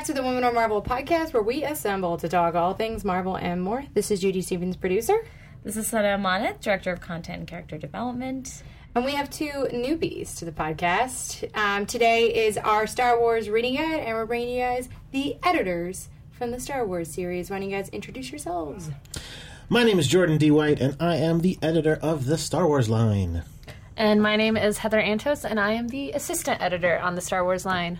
Welcome back to the Women of Marvel podcast, where we assemble to talk all things Marvel and more. This is Judy Stevens, producer, This is Sana Amanat, Director of Content and Character Development. and we have two newbies to the podcast. Um, today is our Star Wars reading guide, and we're bringing you guys the editors from the Star Wars series. Why don't you guys introduce yourselves? My name is Jordan D. White, and I am the editor of the Star Wars line. And my name is Heather Antos, and I am the assistant editor on the Star Wars line.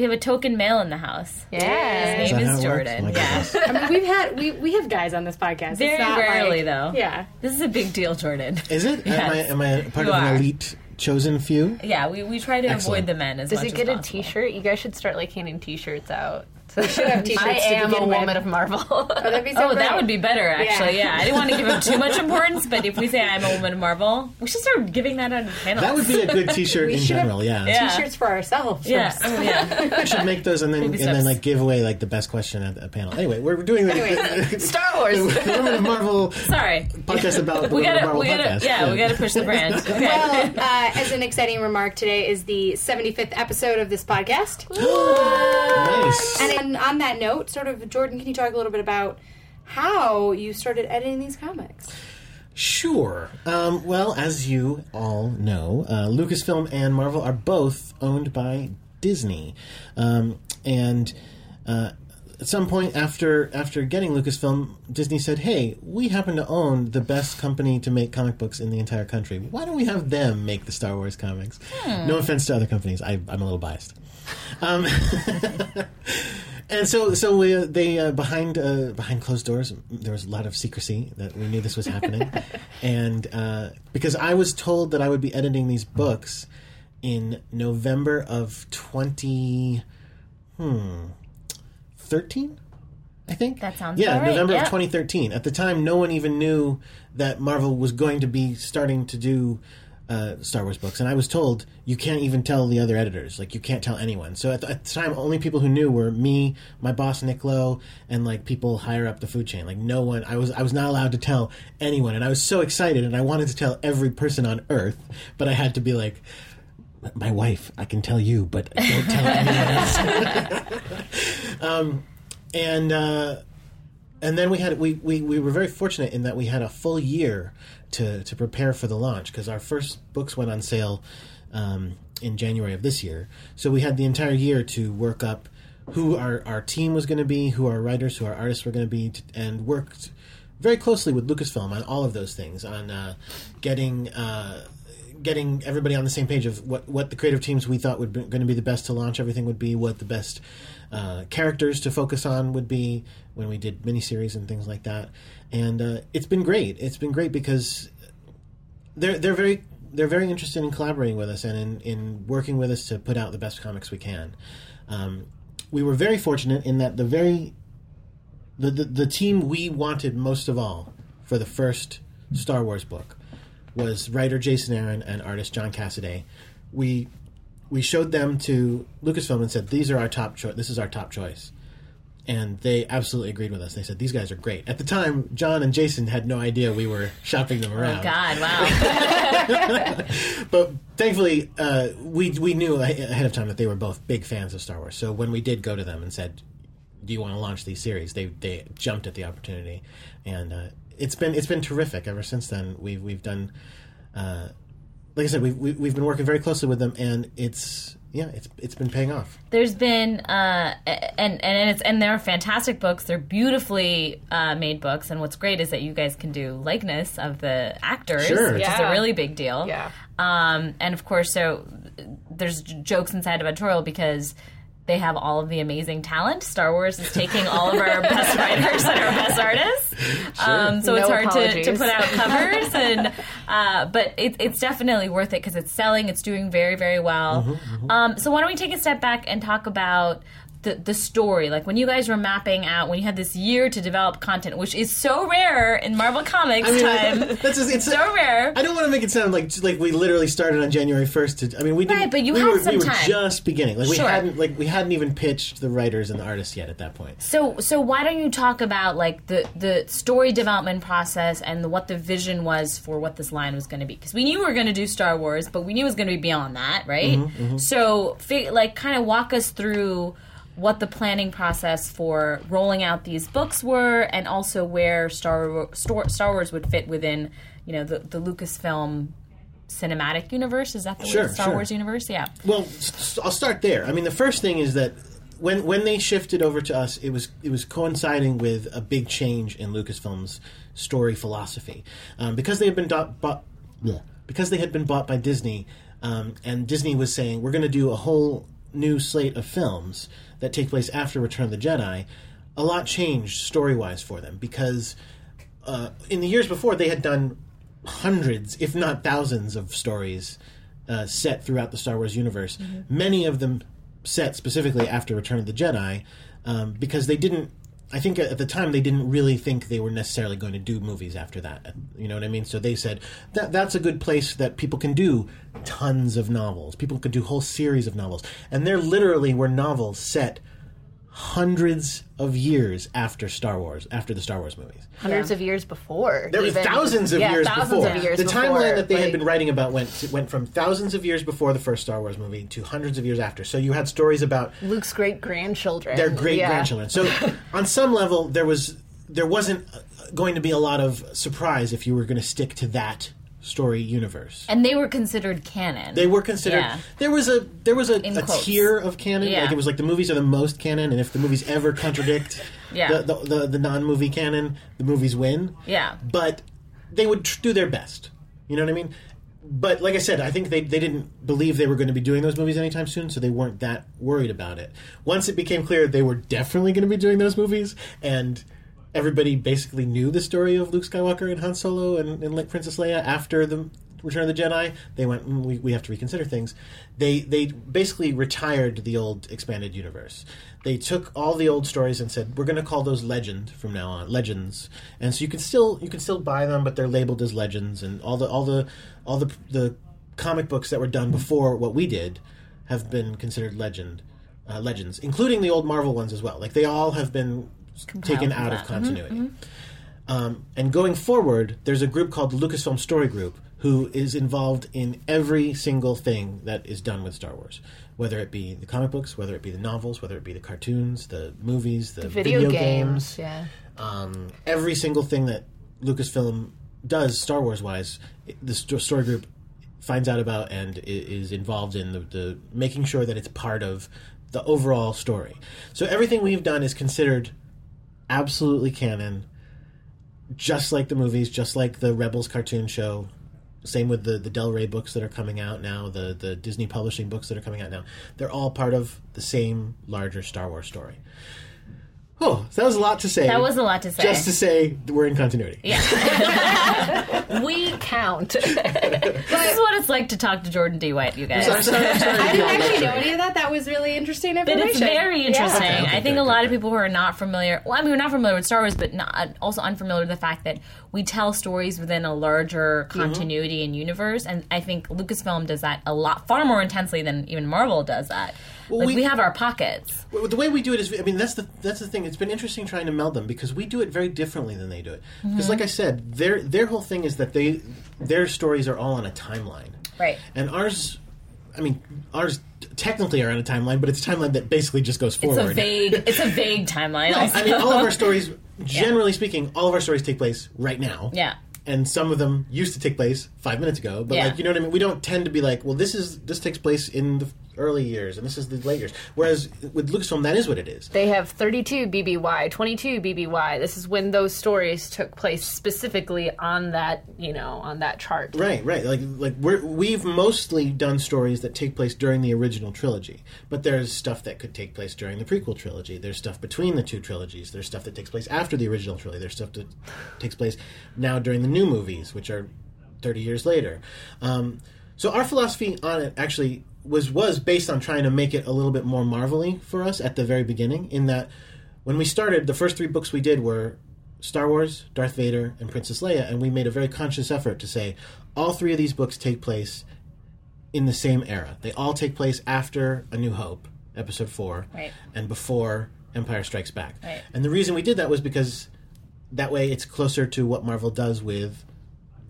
We have a token male in the house. Yeah. His name is, how it works? Jordan. Oh Yeah. I mean, we've had we, we have guys on this podcast. It's Very not rarely, like- though. Yeah. This is a big deal, Jordan. Is it? Am, I, am I part You of an are. elite chosen few? Yeah, we, we try to Excellent. avoid the men as Does much it get as a possible. T-shirt? You guys should start like handing T-shirts out. So have t-shirts I am a begin with. woman of Marvel. Oh, that'd be so Oh, that would be better, actually. Yeah. Yeah. I didn't want to give him too much importance, but if we say I'm a woman of Marvel, we should start giving that on the panel. That would be a good T-shirt We in should have- general. Yeah. Yeah. T-shirts for ourselves. Yeah, first. oh, yeah. I should make those and then and then like give away like the best question at the panel. Anyway, we're doing the, Anyway. Star Wars. the Women of Marvel Sorry. podcast about We gotta, Marvel we gotta, podcast. yeah, we gotta push the brand. Okay. Well, uh, as an exciting remark, today is the 75th episode of this podcast. nice. And on that note, sort of, Jordan, can you talk a little bit about how you started editing these comics? Sure. Um, well, as you all know, uh, Lucasfilm and Marvel are both owned by Disney, um, and uh, at some point after after getting Lucasfilm, Disney said, "Hey, we happen to own the best company to make comic books in the entire country. Why don't we have them make the Star Wars comics?" No offense to other companies, I, I'm a little biased. Um, and so, so we, uh, they uh, behind uh, behind closed doors, there was a lot of secrecy that we knew this was happening, and uh, because I was told that I would be editing these books in November of twenty, hmm, thirteen. I think That sounds yeah, right, November yeah. of 2013. At the time, no one even knew that Marvel was going to be starting to do uh, Star Wars books, and I was told you can't even tell the other editors, like you can't tell anyone. So at the, at the time, only people who knew were me, my boss Nick Lowe, and like people higher up the food chain. Like no one, I was I was not allowed to tell anyone, and I was so excited, and I wanted to tell every person on Earth, but I had to be like. My wife, I can tell you, but don't tell anyone else and uh, and then we had we, we we were very fortunate in that we had a full year to to prepare for the launch because our first books went on sale um, in January of this year. So we had the entire year to work up who our our team was going to be, who our writers, who our artists were going to be, and worked very closely with Lucasfilm on all of those things on uh, getting. Uh, getting everybody on the same page of what, what the creative teams we thought would be going to be the best to launch everything would be, what the best uh, characters to focus on would be when we did miniseries and things like that. And uh, it's been great. It's been great because they're they're very they're very interested in collaborating with us and in, in working with us to put out the best comics we can. Um, we were very fortunate in that the very the, the the team we wanted most of all for the first Star Wars book was writer Jason Aaron and artist John Cassaday. We we showed them to Lucasfilm and said, "These are our top choice. This is our top choice." And they absolutely agreed with us. They said these guys are great. At the time, John and Jason had no idea we were shopping them around. Oh, God, wow. But thankfully, uh, we we knew ahead of time that they were both big fans of Star Wars. So when we did go to them and said, "Do you want to launch these series?" they they jumped at the opportunity, and uh, it's been it's been terrific ever since then. We've we've done, uh, like I said, we've we- we've been working very closely with them, and it's yeah, it's it's been paying off. There's been uh, and and it's and they're fantastic books. They're beautifully uh, made books, and what's great is that you guys can do likeness of the actors, Sure. which is a really big deal. Yeah. Um, and of course, so there's jokes inside of editorial because they have all of the amazing talent. Star Wars is taking all of our best writers and our best artists. Um, so No it's hard to, to put out covers, and uh, but it, it's definitely worth it because it's selling. It's doing very very well. Um, so why don't we take a step back and talk about the, the story, like when you guys were mapping out, when you had this year to develop content, which is so rare in Marvel Comics I mean, time. that's just, it's so rare. I don't want to make it sound like like we literally started on January first. To I mean, we didn't. Right, but you we had were, some we were time. just beginning. Like we Sure. hadn't like we hadn't even pitched the writers and the artists yet at that point. So, so why don't you talk about like the the story development process and the, what the vision was for what this line was going to be? Because we knew we were going to do Star Wars, but we knew it was going to be beyond that, right? Mm-hmm, mm-hmm. So, fi- like, kind of walk us through what the planning process for rolling out these books were, and also where Star Star, Star Wars would fit within, you know, the the Lucasfilm cinematic universe. Is that the Sure, word? Star sure. Wars universe? Yeah. Well, I'll start there. I mean, the first thing is that when when they shifted over to us, it was it was coinciding with a big change in Lucasfilm's story philosophy um, because they had been do- bought bleh, because they had been bought by Disney, um, and Disney was saying we're going to do a whole new slate of films that take place after Return of the Jedi. A lot changed story wise for them because uh, in the years before they had done hundreds, if not thousands, of stories uh, set throughout the Star Wars universe. Many of them set specifically after Return of the Jedi, um, because they didn't. I think at the time they didn't really think they were necessarily going to do movies after that. You know what I mean? So they said that that's a good place that people can do tons of novels. People could do whole series of novels, and there literally were novels set hundreds of years after Star Wars, after the Star Wars movies. Hundreds of years before. There was thousands of Yeah, years thousands before. Of years the before, timeline that they had been writing about went went from thousands of years before the first Star Wars movie to hundreds of years after. So you had stories about Luke's great grandchildren. their great grandchildren. So on some level, there was there wasn't going to be a lot of surprise if you were going to stick to that story universe. And they were considered canon. They were considered. Yeah. There was a there was a, a tier of canon. Yeah. Like it was like the movies are the most canon, and if the movies ever contradict Yeah. the, the, the the non movie canon, the movies win. Yeah. But they would tr- do their best. You know what I mean? But like I said, I think they, they didn't believe they were going to be doing those movies anytime soon, so they weren't that worried about it. Once it became clear they were definitely going to be doing those movies, and everybody basically knew the story of Luke Skywalker and Han Solo and, and Princess Leia after the Return of the Jedi, they went, mm, we, we have to reconsider things. They they basically retired the old expanded universe. They took all the old stories and said, we're going to call those legend from now on, legends. And so you can still you can still buy them, but they're labeled as legends. And all the all the all the the comic books that were done before what we did have been considered legend uh, legends, including the old Marvel ones as well. Like they all have been taken out that. of continuity. Um, and going forward, there's a group called the Lucasfilm Story Group who is involved in every single thing that is done with Star Wars, whether it be the comic books, whether it be the novels, whether it be the cartoons, the movies, the, Video, games. Yeah. um, every single thing that Lucasfilm does Star Wars wise, the sto- story group finds out about and is involved in the, the making sure that it's part of the overall story. So everything we've done is considered absolutely canon, just like the movies, just like the Rebels cartoon show. Same with the the Del Rey books that are coming out now, the the Disney publishing books that are coming out now. They're all part of the same larger Star Wars story. Oh, that was a lot to say. That was a lot to say. Just to say we're in continuity. yeah. We count. this is what it's like to talk to Jordan D. White, you guys. I'm sorry, I'm sorry to I didn't actually know any of that. That was really interesting information. But it's very Yeah. interesting. Okay, okay, I think good, a lot of people who are not familiar, well, I mean, we're not familiar with Star Wars, but not, also unfamiliar with the fact that we tell stories within a larger Mm-hmm. continuity and universe. And I think Lucasfilm does that a lot, far more intensely than even Marvel does that. Like, we- we, have our pockets. Well, the way we do it is, I mean, that's the that's the thing. It's been interesting trying to meld them because we do it very differently than they do it. Because, Mm-hmm. like I said, their their whole thing is that they their stories are all on a timeline, Right. and ours, I mean, ours technically are on a timeline, but it's a timeline that basically just goes forward. It's a vague, it's a vague timeline. I mean, all of our stories, generally speaking, all of our stories take place right now. Yeah. And some of them used to take place five minutes ago, but Yeah. like you know what I mean. We don't tend to be like, well, this is this takes place in the early years, and this is the late years. Whereas with Lucasfilm, that is what it is. They have 32 BBY, 22 BBY. This is when those stories took place specifically on that, you know, on that chart. Right, right. Like like we're, we've mostly done stories that take place during the original trilogy, but there's stuff that could take place during the prequel trilogy. There's stuff between the two trilogies. There's stuff that takes place after the original trilogy. There's stuff that takes place now during the new movies, which are 30 years later. Um, so our philosophy on it actually was was based on trying to make it a little bit more marvelly for us at the very beginning. In that, when we started, the first three books we did were Star Wars, Darth Vader, and Princess Leia, and we made a very conscious effort to say all three of these books take place in the same era. They all take place after A New Hope, Episode Four, Right. and before Empire Strikes Back. Right. And the reason we did that was because that way it's closer to what Marvel does with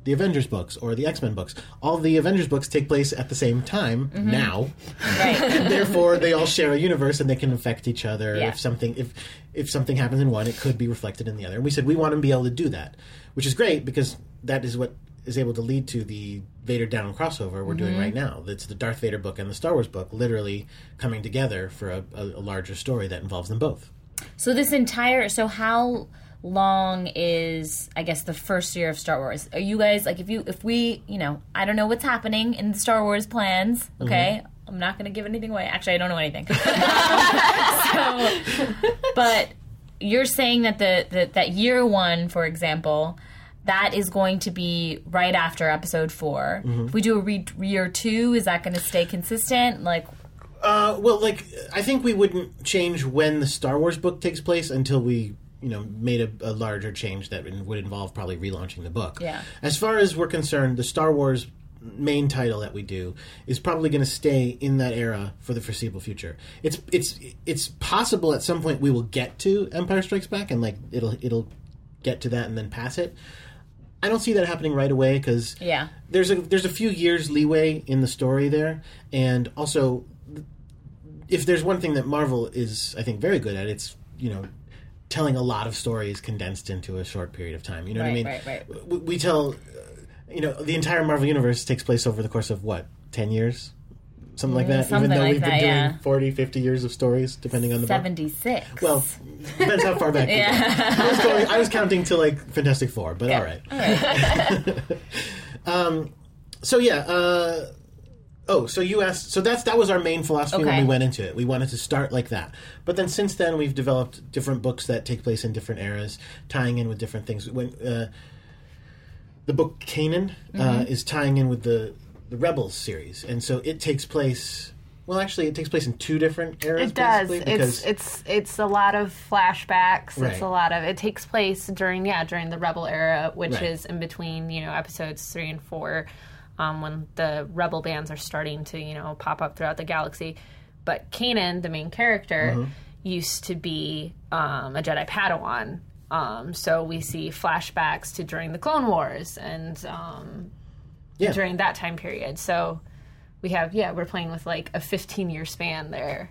the Avengers books or the X Men books. All the Avengers books take place at the same time mm-hmm. now, Right. therefore they all share a universe and they can affect each other. Yeah. If something if if something happens in one, it could be reflected in the other. And we said we want to be able to do that, which is great because that is what is able to lead to the Vader down crossover we're doing mm-hmm. right now. It's the Darth Vader book and the Star Wars book literally coming together for a, a, a larger story that involves them both. So this entire so how long is I guess the first year of Star Wars? Are you guys like if you if we you know I don't know what's happening in the Star Wars plans? Okay, I'm not going to give anything away. Actually, I don't know anything. so, but you're saying that the, the that year one, for example. That is going to be right after episode 4 If we do a re- year two, is that going to stay consistent? Like, Uh, well, like I think we wouldn't change when the Star Wars book takes place until we, you know, made a, a larger change that would involve probably relaunching the book. Yeah. As far as we're concerned, the Star Wars main title that we do is probably going to stay in that era for the foreseeable future. It's it's it's possible at some point we will get to Empire Strikes Back and like it'll it'll get to that and then pass it. I don't see that happening right away because Yeah. there's a there's a few years leeway in the story there, and also if there's one thing that Marvel is I think very good at, it's you know telling a lot of stories condensed into a short period of time. You know what I mean? right, right. We, we tell, uh, you know, the entire Marvel universe takes place over the course of what ten years. Something like that, Mm, something even though like we've been that, doing yeah. 40, 50 years of stories, depending on the book. 76. Well, depends how far back. go. I was going. I was counting to like Fantastic Four, but all right. um, so yeah. Uh, oh, so you asked. So that's that was our main philosophy when we went into it. We wanted to start like that. But then since then, we've developed different books that take place in different eras, tying in with different things. When uh, the book Kanan uh, is tying in with the the Rebels series, and so it takes place. Well, actually, it takes place in two different eras. It does. basically, It's it's it's a lot of flashbacks. Right. It's a lot of. It takes place during yeah during the Rebel era, which Right. is in between you know episodes three and four, um, when the Rebel bands are starting to you know pop up throughout the galaxy. But Kanan, the main character, Mm-hmm. used to be um, a Jedi Padawan. Um, so we see flashbacks to during the Clone Wars and um, yeah. during that time period. So we have yeah we're playing with like a 15 year span there.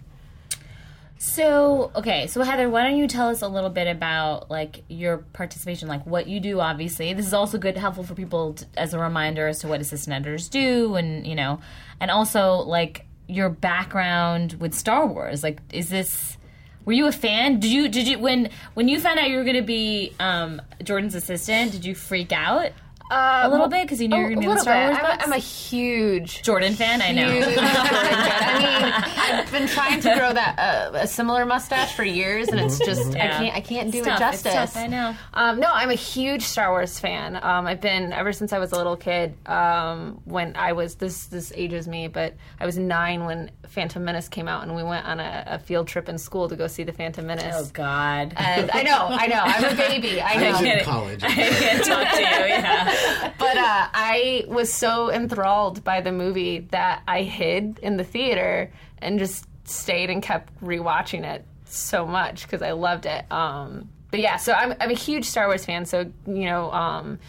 So, okay, so Heather, why don't you tell us a little bit about like your participation, like what you do? Obviously, this is also good, helpful for people as a reminder as to what assistant editors do, and you know, and also like your background with Star Wars. Like, is this? Were you a fan? Did you did you when when you found out you were going to be um, Jordan's assistant? Did you freak out Uh, a little bit because you knew you were going to be in the Star Wars I'm, books? a, I'm a huge Jordan fan, I know. Jordan. I mean, I've been trying to grow that uh, a similar mustache for years, and it's just I can't I can't do It's it tough. It's justice. tough, I know. Um, no, I'm a huge Star Wars fan. Um, I've been ever since I was a little kid. Um, when I was this this ages me, but I was nine when Phantom Menace came out, and we went on a, a field trip in school to go see the Phantom Menace. Oh God. And I know, I know, I'm a baby. I I was know. in college. I can't talk to you. Yeah. But uh, I was so enthralled by the movie that I hid in the theater and just stayed and kept rewatching it so much because I loved it. Um, but yeah, so I'm, I'm a huge Star Wars fan. So you know, um,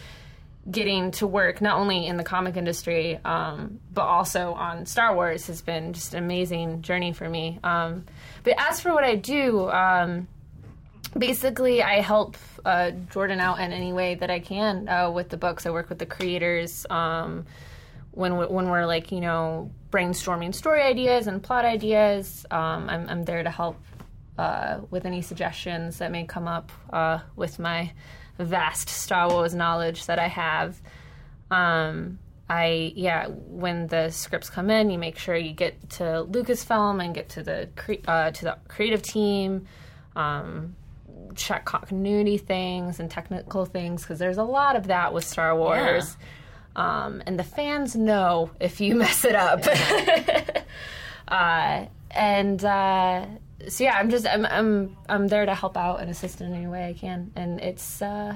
getting to work not only in the comic industry um, but also on Star Wars has been just an amazing journey for me. Um, but as for what I do. Um, basically i help uh, jordan out in any way that i can uh, with the books. I work with the creators um, when, we, when we're like you know brainstorming story ideas and plot ideas um, I'm, I'm there to help uh, with any suggestions that may come up uh, with my vast star wars knowledge that i have. Um, I yeah, when the scripts come in, you make sure you get to Lucasfilm and get to the cre- uh, to the creative team, um, check continuity things and technical things because there's a lot of that with Star Wars. Um, and the fans know if you mess it up. uh, and uh, so yeah, I'm just I'm I'm I'm there to help out and assist in any way I can, and it's uh,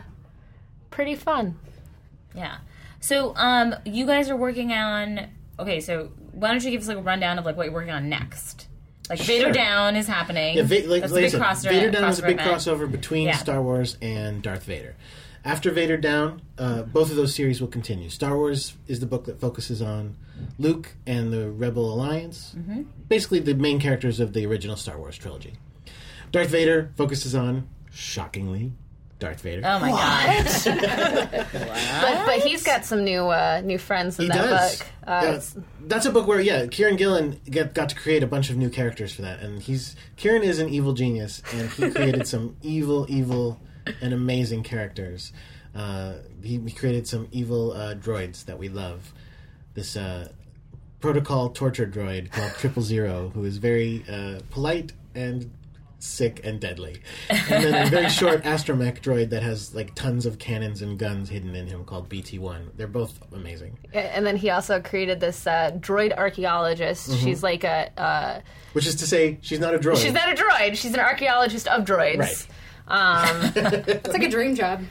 pretty fun. Yeah. So, um, you guys are working on. Okay, so why don't you give us like a rundown of like what you're working on next? Like Vader Down is happening. Yeah, Va- like, That's like a big said, crossover. Vader Down is a big event. crossover between Yeah. Star Wars and Darth Vader. after Vader Down, uh, both of those series will continue. Star Wars is the book that focuses on Luke and the Rebel Alliance, basically the main characters of the original Star Wars trilogy. Darth Vader focuses on, shockingly, Darth Vader. Oh my god. But, but he's got some new uh, new friends in He that does. book. Uh, Yeah, it's- that's a book where yeah, Kieron Gillen get, got to create a bunch of new characters for that, and he's Kieran is an evil genius, and he created some evil, evil, and amazing characters. Uh, he, he created some evil uh, droids that we love. This uh, protocol torture droid called Triple Zero, who is very uh, polite and sick and deadly. And then a very short astromech droid that has like tons of cannons and guns hidden in him called BT-1. They're both amazing. and then he also created this uh, droid archaeologist. Mm-hmm. She's like a uh, Which is to say, she's not a droid. she's not a droid. She's an archaeologist of droids. Right. Um, It's like a dream job.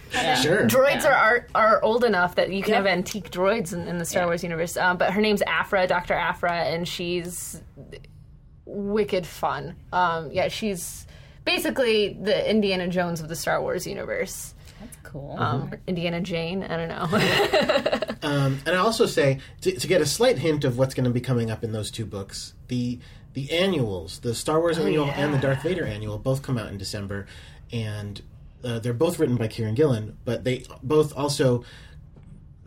Sure. droids are, are are old enough that you can Yeah. have antique droids in, in the Star Wars universe. Um, but her name's Aphra, Doctor Aphra, and she's wicked fun. Um, yeah, she's basically the Indiana Jones of the Star Wars universe. That's cool. Um, or Indiana Jane, I don't know. Um, and I also say to, to get a slight hint of what's going to be coming up in those two books, the the annuals, the Star Wars annual and the Darth Vader annual, both come out in December, and uh, they're both written by Kieron Gillen, but they both also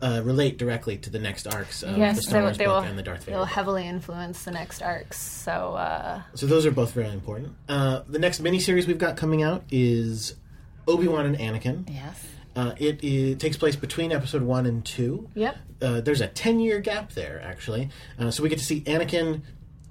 uh, relate directly to the next arcs of the yes, Star they, Wars they book will. and the Darth They will book. heavily influence the next arcs. So uh, So those are both very important. Uh, the next miniseries we've got coming out is Obi Wan and Anakin. yes. Uh, it, it takes place between episode one and two. Yep. Uh, there's a 10 year gap there, actually. Uh, so we get to see Anakin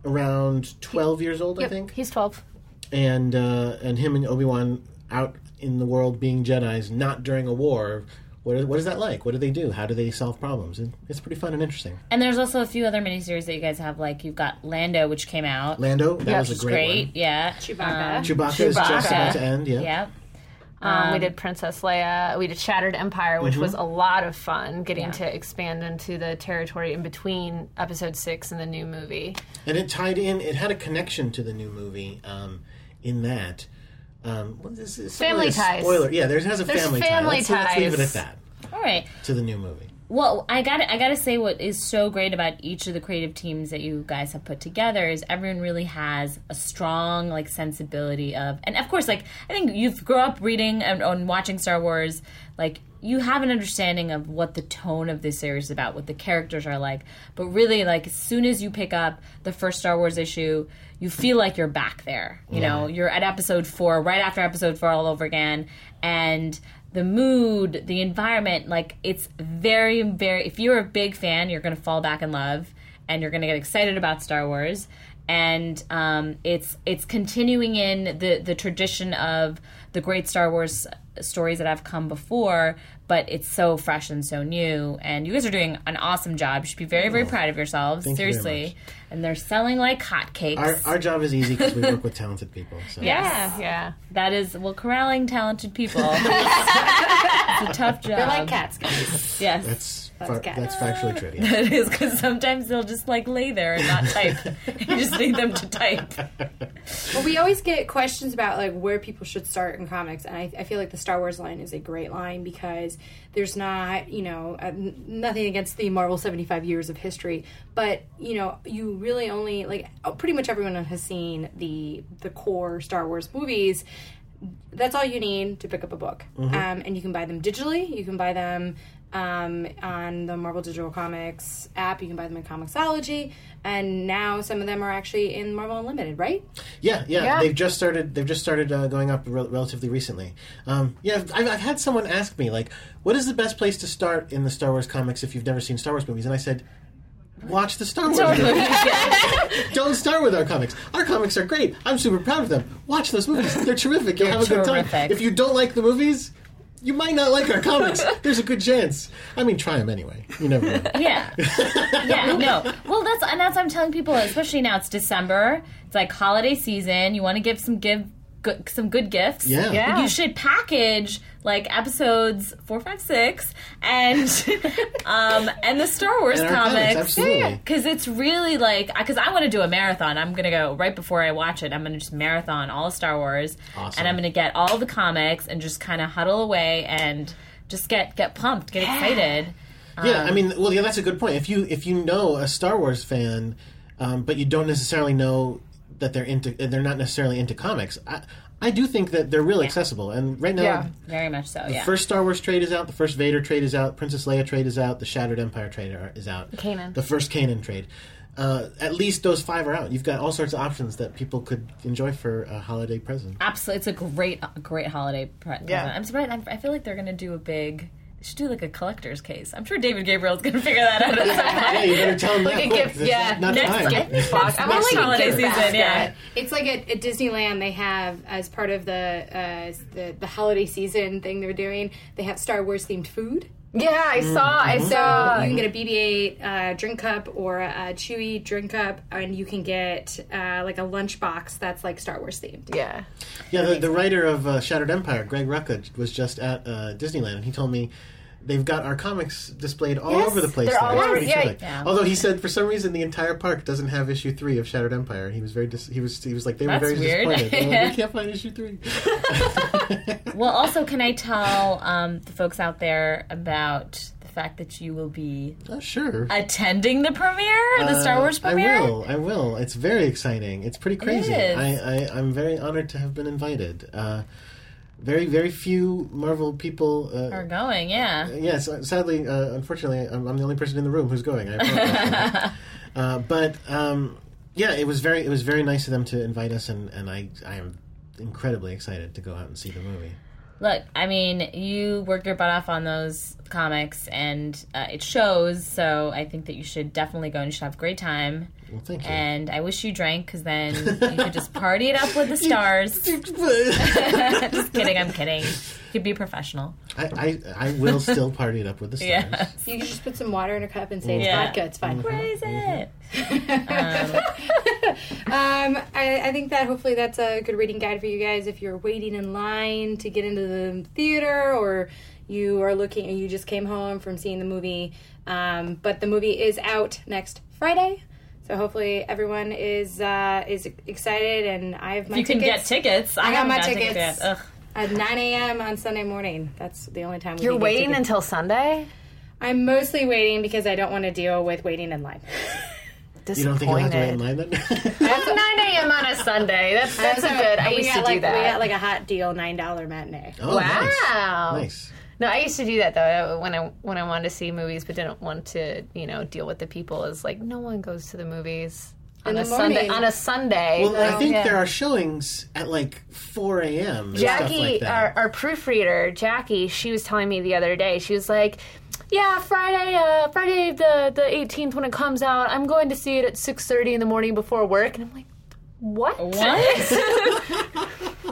around 12 years old, I think. he's twelve. And, uh, and him and Obi Wan out in the world being Jedi's, not during a war. What is, what is that like? What do they do? How do they solve problems? And it's pretty fun and interesting. And there's also a few other miniseries that you guys have. Like you've got Lando, which came out. Lando, that Yeah, was a great, Great, one. yeah. Chewbacca. Um, Chewbacca, is just about to end, yeah. yeah. Um, we did Princess Leia. We did Shattered Empire, which was a lot of fun, getting Yeah. to expand into the territory in between Episode Six and the new movie. and it tied in. It had a connection to the new movie um, in that. Um, what is this? Family ties. Spoiler. Yeah, there's has a There's family, family tie. Let's, let's leave it at that All right. to the new movie. Well, I got I got to say what is so great about each of the creative teams that you guys have put together is everyone really has a strong like sensibility of and of course like I think you've grown up reading and, and watching Star Wars like you have an understanding of what the tone of this series is about, what the characters are like. But really, like as soon as you pick up the first Star Wars issue, you feel like you're back there. You know, you're at episode four, right after episode four all over again, and the mood, the environment, like it's very, very. If you're a big fan, you're going to fall back in love, and you're going to get excited about Star Wars. And um, it's it's continuing in the the tradition of the great Star Wars stories that have come before, but it's so fresh and so new. And you guys are doing an awesome job. You should be very, very oh, proud of yourselves. Thank you very seriously. much. and they're selling like hotcakes. Our, our job is easy because we work with talented people. So. Yes. Yeah, yeah. that is well, corralling talented people. it's a tough job. They're like cats, guys. Yes. That's That's far, cat. that's factually trivia. It is because sometimes they'll just like lay there and not type. you just need them to type. Well, we always get questions about like where people should start in comics, and I, I feel like the Star Wars line is a great line because there's not, you know, uh, nothing against the Marvel 75 years of history, but you know, you really only like pretty much everyone has seen the the core Star Wars movies. That's all you need to pick up a book, um, and you can buy them digitally. You can buy them um, on the Marvel Digital Comics app. You can buy them in Comixology, and now some of them are actually in Marvel Unlimited, right? Yeah, yeah, Yeah. They've just started. They've just started uh, going up rel- relatively recently. Um, yeah, I've, I've had someone ask me like, "What is the best place to start in the Star Wars comics if you've never seen Star Wars movies?" And I said, "Watch the Star Wars movies. Don't start with our comics. Our comics are great. I'm super proud of them. Watch those movies. They're terrific. You'll have a good time. If you don't like the movies." You might not like our comics. There's a good chance. I mean, try them anyway. You never know. Yeah. Yeah, no. Well, that's and that's what I'm telling people, especially now it's December. It's like holiday season. You want to give some give good, some good gifts. Yeah. Yeah. You should package like episodes four, five, six, and um, and the Star Wars And comics, comics. absolutely. Because it's really like, because I want to do a marathon. I'm going to go right before I watch it. I'm going to just marathon all of Star Wars, Awesome. and I'm going to get all the comics and just kind of huddle away and just get get pumped, get excited. Yeah, Um, I mean, well, yeah, that's a good point. If you if you know a Star Wars fan, um, but you don't necessarily know that they're into, they're not necessarily into comics. I, I do think that they're real accessible. And right now, Yeah. Very much so. Yeah. First Star Wars trade is out. The first Vader trade is out. Princess Leia trade is out. The Shattered Empire trade are, is out. Kanan. The first Kanan trade. Uh, at least those five are out. You've got all sorts of options that people could enjoy for a holiday present. Absolutely, it's a great, great holiday present. Yeah. I'm surprised. I'm, I feel like they're going to do a big. They should do like a collector's case. I'm sure David Gabriel's going to figure that out. at some Yeah, point. you better tell them Like that a gift- yeah, not, not next time. gift Box. I'm Next like holiday season, basket. yeah. It's like at, at Disneyland, they have as part of the, uh, the the holiday season thing they're doing. They have Star Wars themed food. Yeah, I saw. I So saw. you can get a BB-8 uh, drink cup or a Chewy drink cup, and you can get uh, like a lunch box that's like Star Wars themed. yeah. Yeah, the, the writer of uh, Shattered Empire, Greg Rucka, was just at uh, Disneyland, and he told me they've got our comics displayed all Yes, over the place. they're there. all over- yeah. Yeah. Although he said for some reason the entire park doesn't have issue three of Shattered Empire. He was very dis- he was he was like they were very weird. disappointed. Like, we can't find issue three. Well, also, can I tell um, the folks out there about the fact that you will be oh, sure. attending the premiere, the Star Uh, Wars premiere? I will. I will. It's very exciting. It's pretty crazy. is. I, I, I'm very honored to have been invited. Uh, very, very few Marvel people. Uh, Are going, yeah. Yes, uh, sadly, uh, unfortunately, I'm, I'm the only person in the room who's going. I uh, but um, yeah, it was very it was very nice of them to invite us, and, and I I am incredibly excited to go out and see the movie. Look, I mean, you work your butt off on those comics, and uh, it shows. So I think that you should definitely go and you should have a great time. Well, thank you. And I wish you drank because then you could just party it up with the stars. just kidding, I'm kidding. You could be professional. I, I I will still party it up with the stars. Yeah. You can just put some water in a cup and say it's Yeah. vodka. It's fine. Raise it. Um, I, I think that hopefully that's a good reading guide for you guys if you're waiting in line to get into the theater or you are looking and you just came home from seeing the movie. Um, but the movie is out next Friday. So hopefully everyone is uh, is excited and I have my tickets. You can get tickets tickets. I, I got my got tickets. yet. Ugh. at 9 a.m. on Sunday morning. That's the only time we You're can get waiting tickets. until Sunday. I'm mostly waiting because I don't want to deal with waiting in line. You don't think you'll have to wait in line then? That's 9 a.m. on a Sunday. That's that's a good. I used to like, do that. We got like a hot deal, nine dollar matinee. oh, Wow. Nice. nice. No, I used to do that though when I when I wanted to see movies, but didn't want to you know deal with the people. Is like no one goes to the movies on In a the Sunday. On a Sunday, Well, I think Yeah. there are showings at like 4 a.m. and stuff Jackie, like that. our, our proofreader, Jackie, she was telling me the other day. She was like, "Yeah, Friday, uh, Friday the the 18th when it comes out, I'm going to see it at 6:30 in the morning before work." And I'm like, "What? What?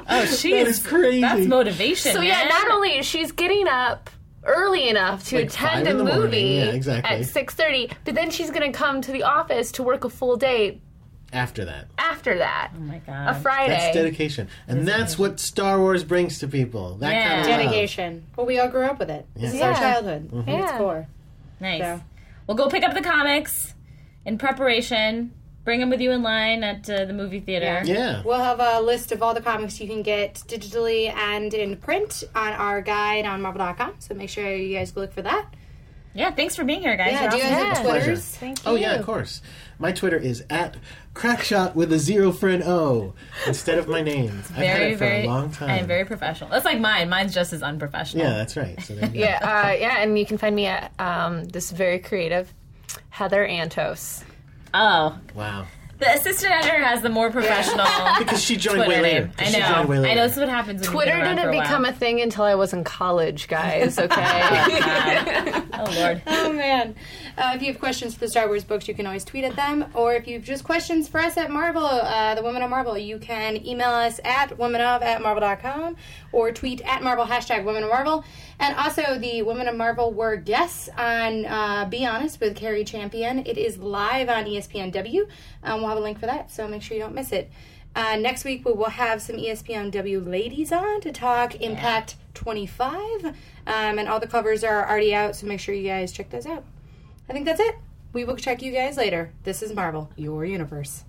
oh, she That is is crazy. That's motivation. So yeah, man. not only is she's getting up early enough to Like attend a in the morning, movie yeah, exactly. at 6:30, but then she's going to come to the office to work a full day After that. after that. Oh my god. a. Friday. That's dedication. And that's what Star Wars brings to people. That Yeah. kind of love. Dedication. Well, we all grew up with it. This is Yeah. our childhood. It's Yeah. core. Nice. So. Well, go pick up the comics in preparation. Bring them with you in line at uh, the movie theater. Yeah. We'll have a list of all the comics you can get digitally and in print on our guide on Marvel.com. So make sure you guys go look for that. Yeah, thanks for being here, guys. Yeah, You're do you awesome. guys have Yeah. Twitters? Thank you. Oh yeah, of course. My Twitter is at crackshot with a zero for an O instead of my name. I've had Very, it for very. a long time. I am very professional. That's like mine. Mine's just as unprofessional. yeah, that's right. So there you go. Yeah, uh, yeah, and you can find me at um, this very creative Heather Antos. Oh, Wow. the assistant editor has the more professional. Because she joined Twitter way later. name. I 'Cause She know. joined way later. I know. That's what happens. When Twitter you've been didn't for a become while. a thing until I was in college, guys. Okay. Oh lord. Oh man! Uh, if you have questions for the Star Wars books, you can always tweet at them, or if you have just questions for us at Marvel, uh, the Women of Marvel, you can email us at womenof at marvel.com or tweet at Marvel hashtag Women of Marvel. And also, the Women of Marvel were guests on uh, Be Honest with Cari Champion. It is live on ESPNW. Um, we'll have a link for that, so make sure you don't miss it. Uh, next week we will have some ESPNW ladies on to talk Impact 25, um, and all the covers are already out. So make sure you guys check those out. I think that's it. We will check you guys later. This is Marvel, your universe.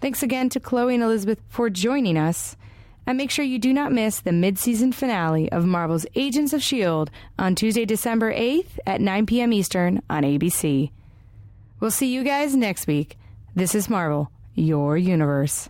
Thanks again to Chloe and Elizabeth for joining us. And make sure you do not miss the mid season finale of Marvel's Agents of S.H.I.E.L.D. on Tuesday, December 8th at 9 p.m. Eastern on ABC. We'll see you guys next week. This is Marvel, your universe.